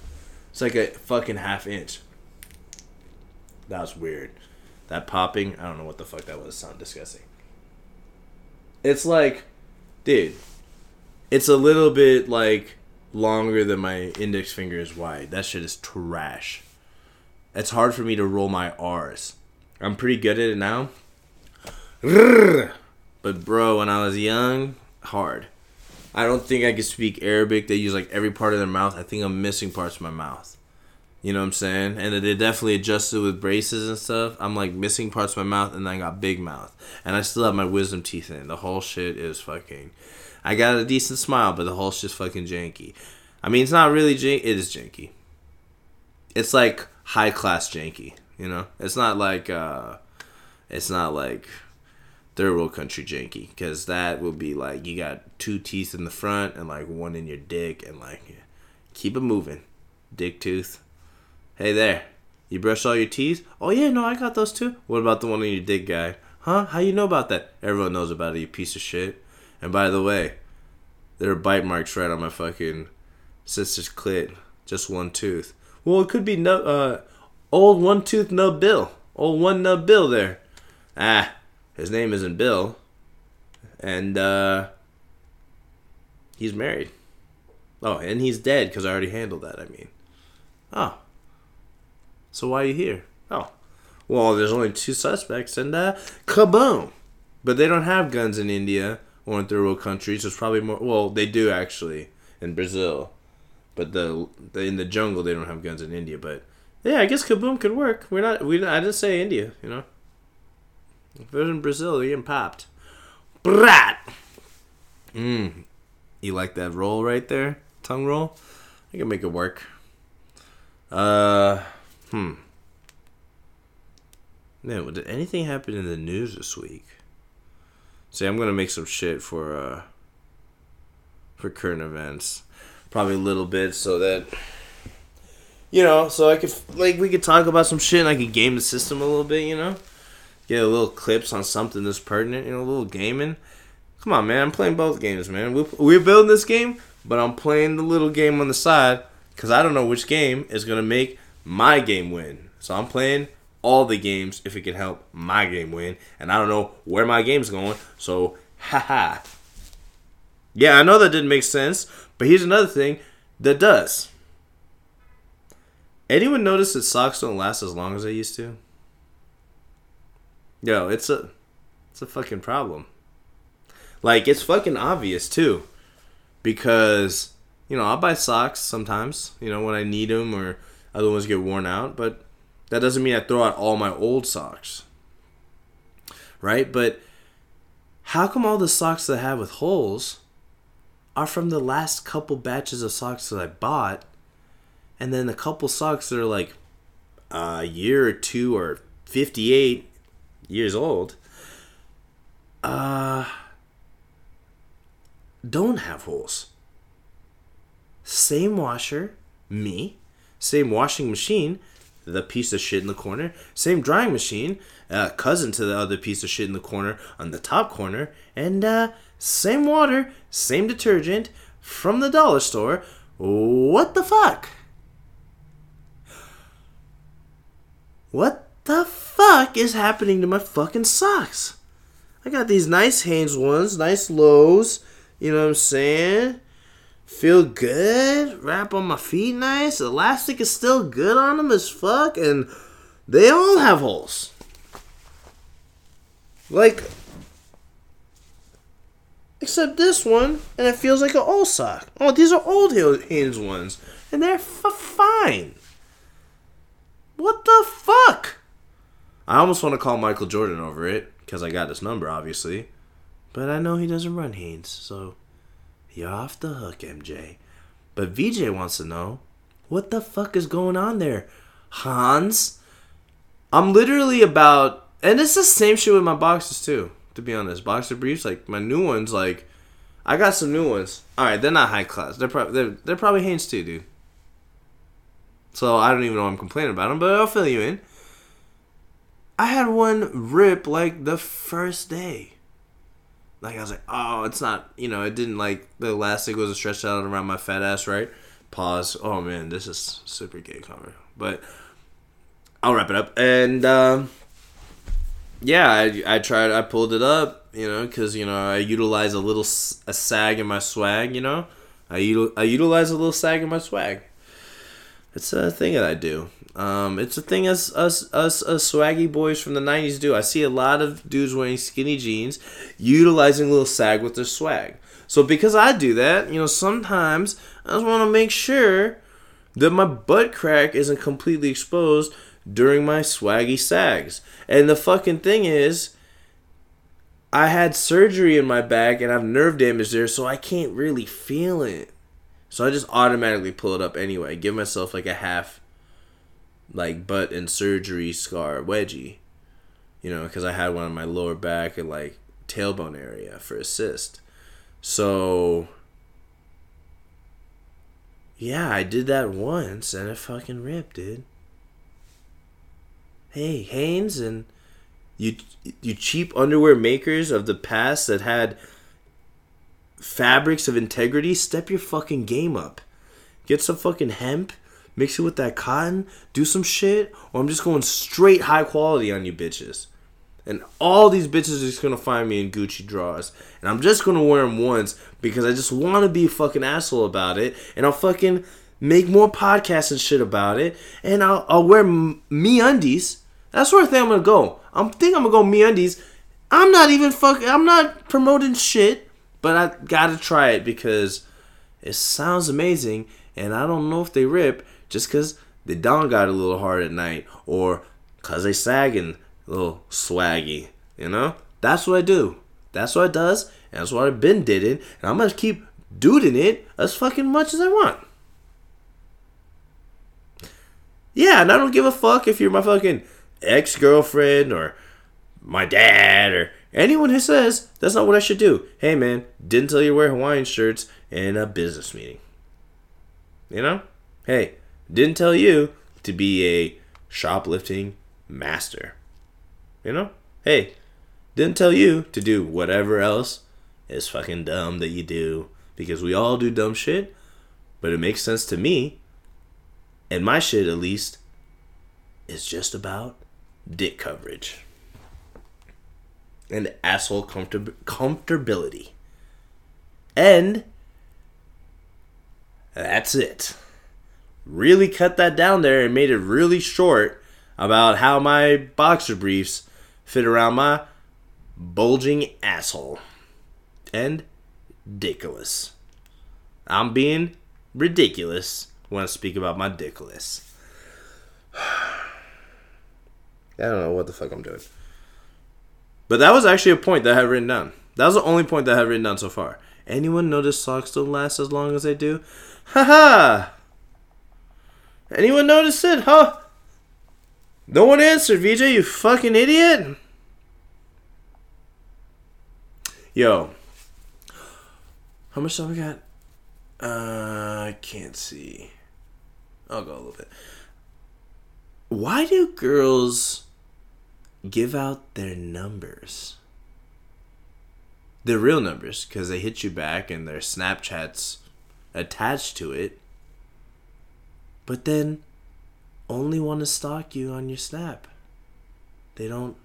It's like a fucking half inch. That was weird. That popping, I don't know what the fuck that was. Sound disgusting. It's like, dude, it's a little bit like longer than my index finger is wide. That shit is trash. It's hard for me to roll my R's. I'm pretty good at it now. But bro, when I was young, hard. I don't think I could speak Arabic. They use like every part of their mouth. I think I'm missing parts of my mouth. You know what I'm saying? And they definitely adjusted with braces and stuff. I'm like missing parts of my mouth, and I got big mouth, and I still have my wisdom teeth in. The whole shit is fucking. I got a decent smile, but the whole shit's fucking janky. I mean, it's not really janky. It is janky. It's like high class janky. You know, it's not like uh, it's not like third world country janky because that will be like you got two teeth in the front and like one in your dick and like keep it moving, dick tooth. Hey there, you brush all your teeth? Oh yeah, no, I got those too. What about the one in your dick, guy? Huh? How you know about that? Everyone knows about it, you piece of shit. And by the way, there are bite marks right on my fucking sister's clit. Just one tooth. Well, it could be no, uh, old one tooth nub Bill. Old one nub Bill there. Ah, his name isn't Bill. And, uh, he's married. Oh, and he's dead because I already handled that, I mean. Oh. So why are you here? Oh. Well, there's only two suspects and, uh, kaboom. But they don't have guns in India or in third world countries. There's probably more. Well, they do actually in Brazil but the, the in the jungle they don't have guns in India. But yeah, I guess kaboom could work. We're not. We I didn't say India. You know, if it was in Brazil, they're getting popped. Brat. Mmm. You like that roll right there? Tongue roll? I can make it work. Uh, hmm. Man, did anything happen in the news this week? See, I'm gonna make some shit for uh for current events, probably a little bit, so that you know, so I could like we could talk about some shit and I could game the system a little bit, you know, get a little clips on something that's pertinent, you know, a little gaming. Come on, man, I'm playing both games, man. We we're building this game, but I'm playing the little game on the side because I don't know which game is gonna make my game win. So I'm playing all the games if it can help my game win. And I don't know where my game's going. So, haha. Yeah, I know that didn't make sense, but here's another thing that does. Anyone notice that socks don't last as long as they used to? Yo, it's a it's a fucking problem. Like it's fucking obvious too. Because you know, I'll buy socks sometimes, you know, when I need them or other ones get worn out, but that doesn't mean I throw out all my old socks. Right? But how come all the socks that I have with holes are from the last couple batches of socks that I bought? And then a couple socks that are like a year or two or 58 years old uh don't have holes. Same washer, me, same washing machine, the piece of shit in the corner. Same drying machine, uh, cousin to the other piece of shit in the corner on the top corner. And uh, same water, same detergent from the dollar store. What the fuck? What the fuck is happening to my fucking socks? I got these nice Hanes ones, nice lows. You know what I'm saying? feel good, wrap on my feet nice. Elastic is still good on them as fuck, and they all have holes. Like, except this one, and it feels like an old sock. Oh, these are old Hanes ones, and they're f- fine. What the fuck? I almost want to call Michael Jordan over it because I got his number, obviously, but I know he doesn't run Hanes, so you're off the hook, MJ. But VJ wants to know what the fuck is going on there, Hans? I'm literally about, and it's the same shit with my boxes too. To be honest, boxer briefs, like my new ones, like I got some new ones. All right, they're not high class. They're probably they're, they're probably Hanes too, dude. So I don't even know I'm complaining about them, but I'll fill you in. I had one rip like the first day like I was like, oh, it's not, you know, it didn't like the elastic wasn't stretched out around my fat ass, right? Pause. Oh man, this is super gay comment, but I'll wrap it up. And um, yeah, I I tried, I pulled it up, you know, because you know I utilize a little a sag in my swag, you know, I util- I utilize a little sag in my swag. It's a thing that I do. Um, it's a thing us us us us swaggy boys from the '90s do. I see a lot of dudes wearing skinny jeans, utilizing a little sag with their swag. So because I do that, you know, sometimes I just want to make sure that my butt crack isn't completely exposed during my swaggy sags. And the fucking thing is, I had surgery in my back and I have nerve damage there, so I can't really feel it. So I just automatically pull it up anyway. Give myself like a half like butt and surgery scar wedgie, you know, because I had one on my lower back and like tailbone area for a cyst. So yeah, I did that once and it fucking ripped, dude. Hey, Hanes and you you cheap underwear makers of the past that had fabrics of integrity, step your fucking game up. Get some fucking hemp mix it with that cotton, do some shit, or I'm just going straight high quality on you bitches. And all these bitches are just gonna find me in Gucci drawers. And I'm just gonna wear them once because I just wanna be a fucking asshole about it. And I'll fucking make more podcasts and shit about it. And I'll, I'll wear MeUndies. That's where I think I'm gonna go. I'm think I'm gonna go MeUndies. I'm not even fucking, I'm not promoting shit. But I gotta try it because it sounds amazing, and I don't know if they rip just because the down got a little hard at night or because they sagging a little swaggy. You know? That's what I do. That's what it does, and that's what I've been did it, and I'm gonna keep doing it as fucking much as I want. Yeah, and I don't give a fuck if you're my fucking ex girlfriend or my dad or anyone who says that's not what I should do. Hey man, didn't tell you to wear Hawaiian shirts in a business meeting. You know? Hey, didn't tell you to be a shoplifting master. You know? Hey, didn't tell you to do whatever else is fucking dumb that you do because we all do dumb shit, but it makes sense to me. And my shit, at least, is just about dick coverage and asshole comfort- comfortability. And that's it. Really cut that down there and made it really short about how my boxer briefs fit around my bulging asshole. And ridiculous. I'm being ridiculous when I speak about my dickless. [sighs] I don't know what the fuck I'm doing. But that was actually a point that I had written down. That was the only point that I had written down so far. Anyone notice socks don't last as long as they do? Haha! Anyone notice it? Huh? No one answered, VJ, you fucking idiot! Yo. How much time we got? Uh, I can't see. I'll go a little bit. Why do girls give out their numbers? Their real numbers, because they hit you back and their Snapchat's attached to it. But then only want to stalk you on your Snap. They don't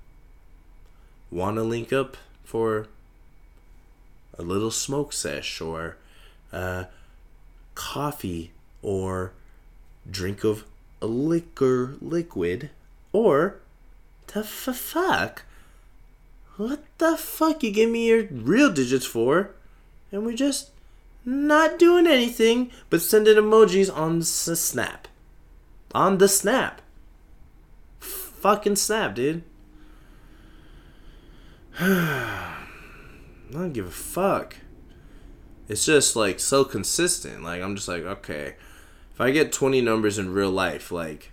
want to link up for a little smoke sesh or uh, coffee or drink of a liquor liquid or the f- fuck what the fuck you give me your real digits for and we're just not doing anything but sending emojis on the snap on the snap fucking snap dude [sighs] I don't give a fuck. It's just like so consistent. Like I'm just like, okay, if I get 20 numbers in real life, like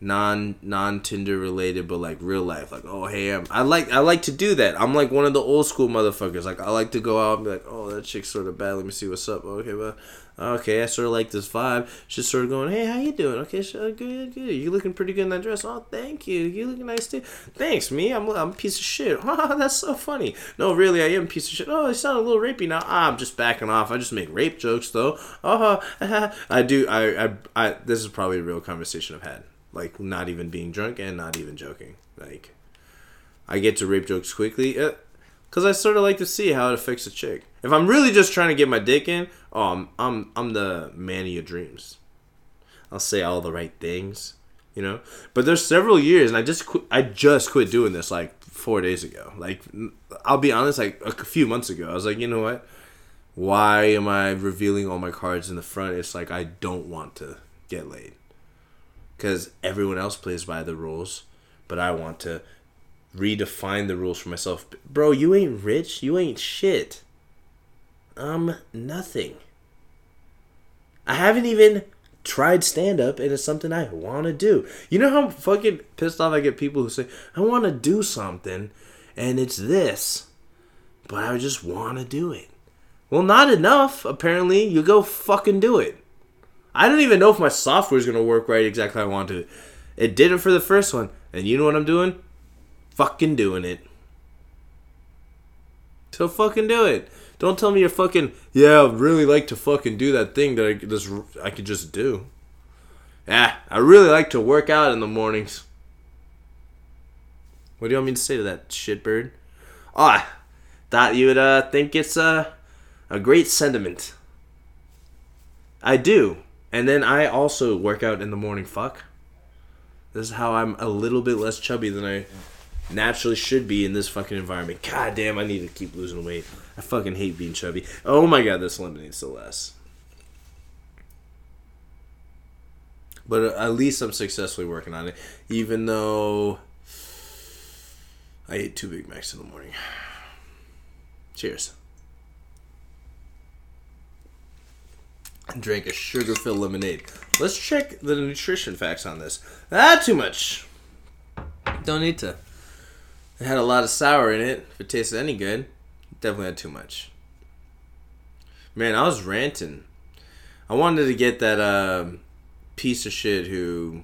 non non Tinder related, but like real life, like oh hey, I'm, I like I like to do that. I'm like one of the old school motherfuckers. Like I like to go out and be like, oh that chick's sort of bad. Let me see what's up. Okay, well okay, I sort of like this vibe. She's sort of going, hey, how you doing? Okay, sure, good, good. You looking pretty good in that dress. Oh, thank you. You looking nice too. Thanks, me. I'm, I'm a piece of shit. [laughs] That's so funny. No, really, I am a piece of shit. Oh, I sound a little rapey now. Ah, I'm just backing off. I just make rape jokes though. Oh, [laughs] I do. I, I, I. This is probably a real conversation I've had. Like, not even being drunk and not even joking. Like, I get to rape jokes quickly. Uh, Cause I sort of like to see how it affects a chick. If I'm really just trying to get my dick in, oh, I'm I'm, I'm the man of your dreams. I'll say all the right things, you know. But there's several years, and I just quit, I just quit doing this like four days ago. Like I'll be honest, like a few months ago, I was like, you know what? Why am I revealing all my cards in the front? It's like I don't want to get laid, because everyone else plays by the rules, but I want to redefine the rules for myself. Bro, you ain't rich. You ain't shit. I'm nothing. I haven't even tried stand up and it's something I want to do. You know how fucking pissed off I get people who say, I want to do something and it's this, but I just want to do it. Well, not enough, apparently. You go fucking do it. I don't even know if my software is going to work right exactly how I want to. It did it for the first one. And you know what I'm doing? fucking doing it. So fucking do it. Don't tell me you're fucking yeah. I really like to fucking do that thing that I just I could just do. Yeah, I really like to work out in the mornings. What do you want me to say to that shitbird? Oh, I thought you would uh, think it's a a great sentiment. I do, and then I also work out in the morning. Fuck. This is how I'm a little bit less chubby than I naturally should be in this fucking environment. God damn, I need to keep losing weight. I fucking hate being chubby. Oh my god, this eliminates the less. But at least I'm successfully working on it, even though I ate two Big Macs in the morning. Cheers. Drank a sugar-filled lemonade. Let's check the nutrition facts on this. Ah, too much. Don't need to. It had a lot of sour in it. If it tasted any good, definitely had too much. Man, I was ranting. I wanted to get that uh, piece of shit who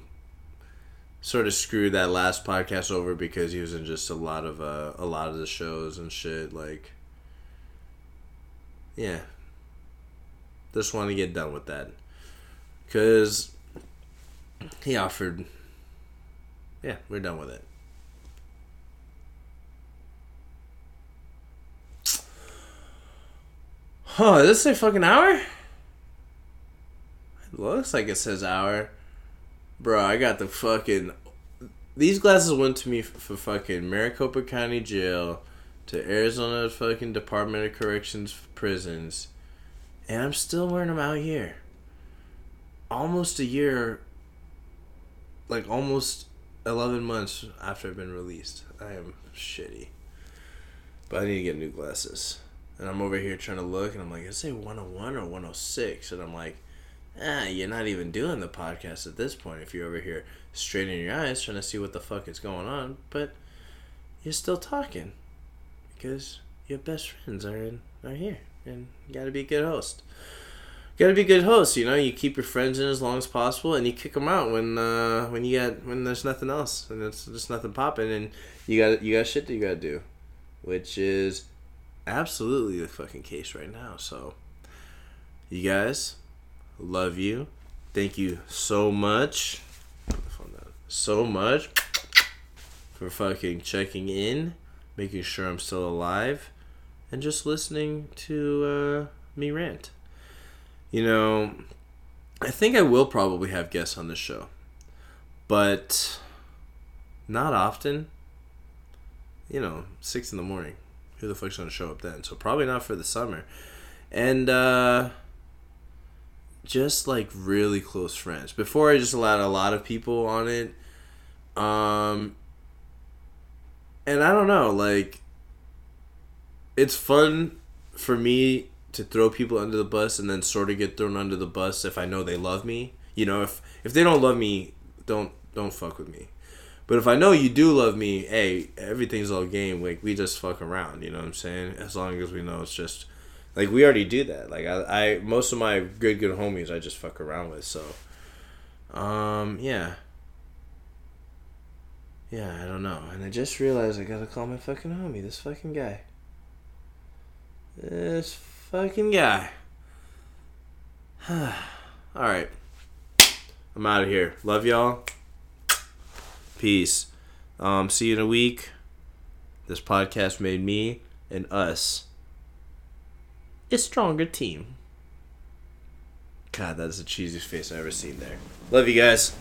sort of screwed that last podcast over because he was in just a lot of uh, a lot of the shows and shit. Like, yeah, just want to get done with that because he offered. Yeah, we're done with it. Oh, does this say fucking hour? It looks like it says hour. Bro, I got the fucking. These glasses went to me for fucking Maricopa County Jail to Arizona fucking Department of Corrections prisons. And I'm still wearing them out here. Almost a year. Like almost 11 months after I've been released. I am shitty. But I need to get new glasses. And I'm over here trying to look, and I'm like, I say 101 or 106. And I'm like, ah, you're not even doing the podcast at this point if you're over here straining your eyes trying to see what the fuck is going on. But you're still talking because your best friends are in are here, and you gotta be a good host. You gotta be a good host, you know. You keep your friends in as long as possible, and you kick them out when uh, when you got when there's nothing else and it's just nothing popping, and you got you got shit that you gotta do, which is absolutely the fucking case right now. So, you guys, love you. Thank you so much. So much for fucking checking in, making sure I'm still alive, and just listening to uh, me rant. You know, I think I will probably have guests on the show, but not often. You know, six in the morning who the fuck's gonna show up then? So probably not for the summer. And uh just like really close friends. Before I just allowed a lot of people on it. Um and I don't know, like it's fun for me to throw people under the bus and then sort of get thrown under the bus if I know they love me. You know, if if they don't love me, don't don't fuck with me. But if I know you do love me, hey, everything's all game. Like we just fuck around, you know what I'm saying? As long as we know it's just like we already do that. Like I, I most of my good good homies I just fuck around with. So, um, yeah, yeah, I don't know. And I just realized I gotta call my fucking homie. This fucking guy. This fucking guy. [sighs] all right, I'm out of here. Love y'all. Peace. Um, see you in a week. This podcast made me and us a stronger team. God, that is the cheesiest face I've ever seen there. Love you guys.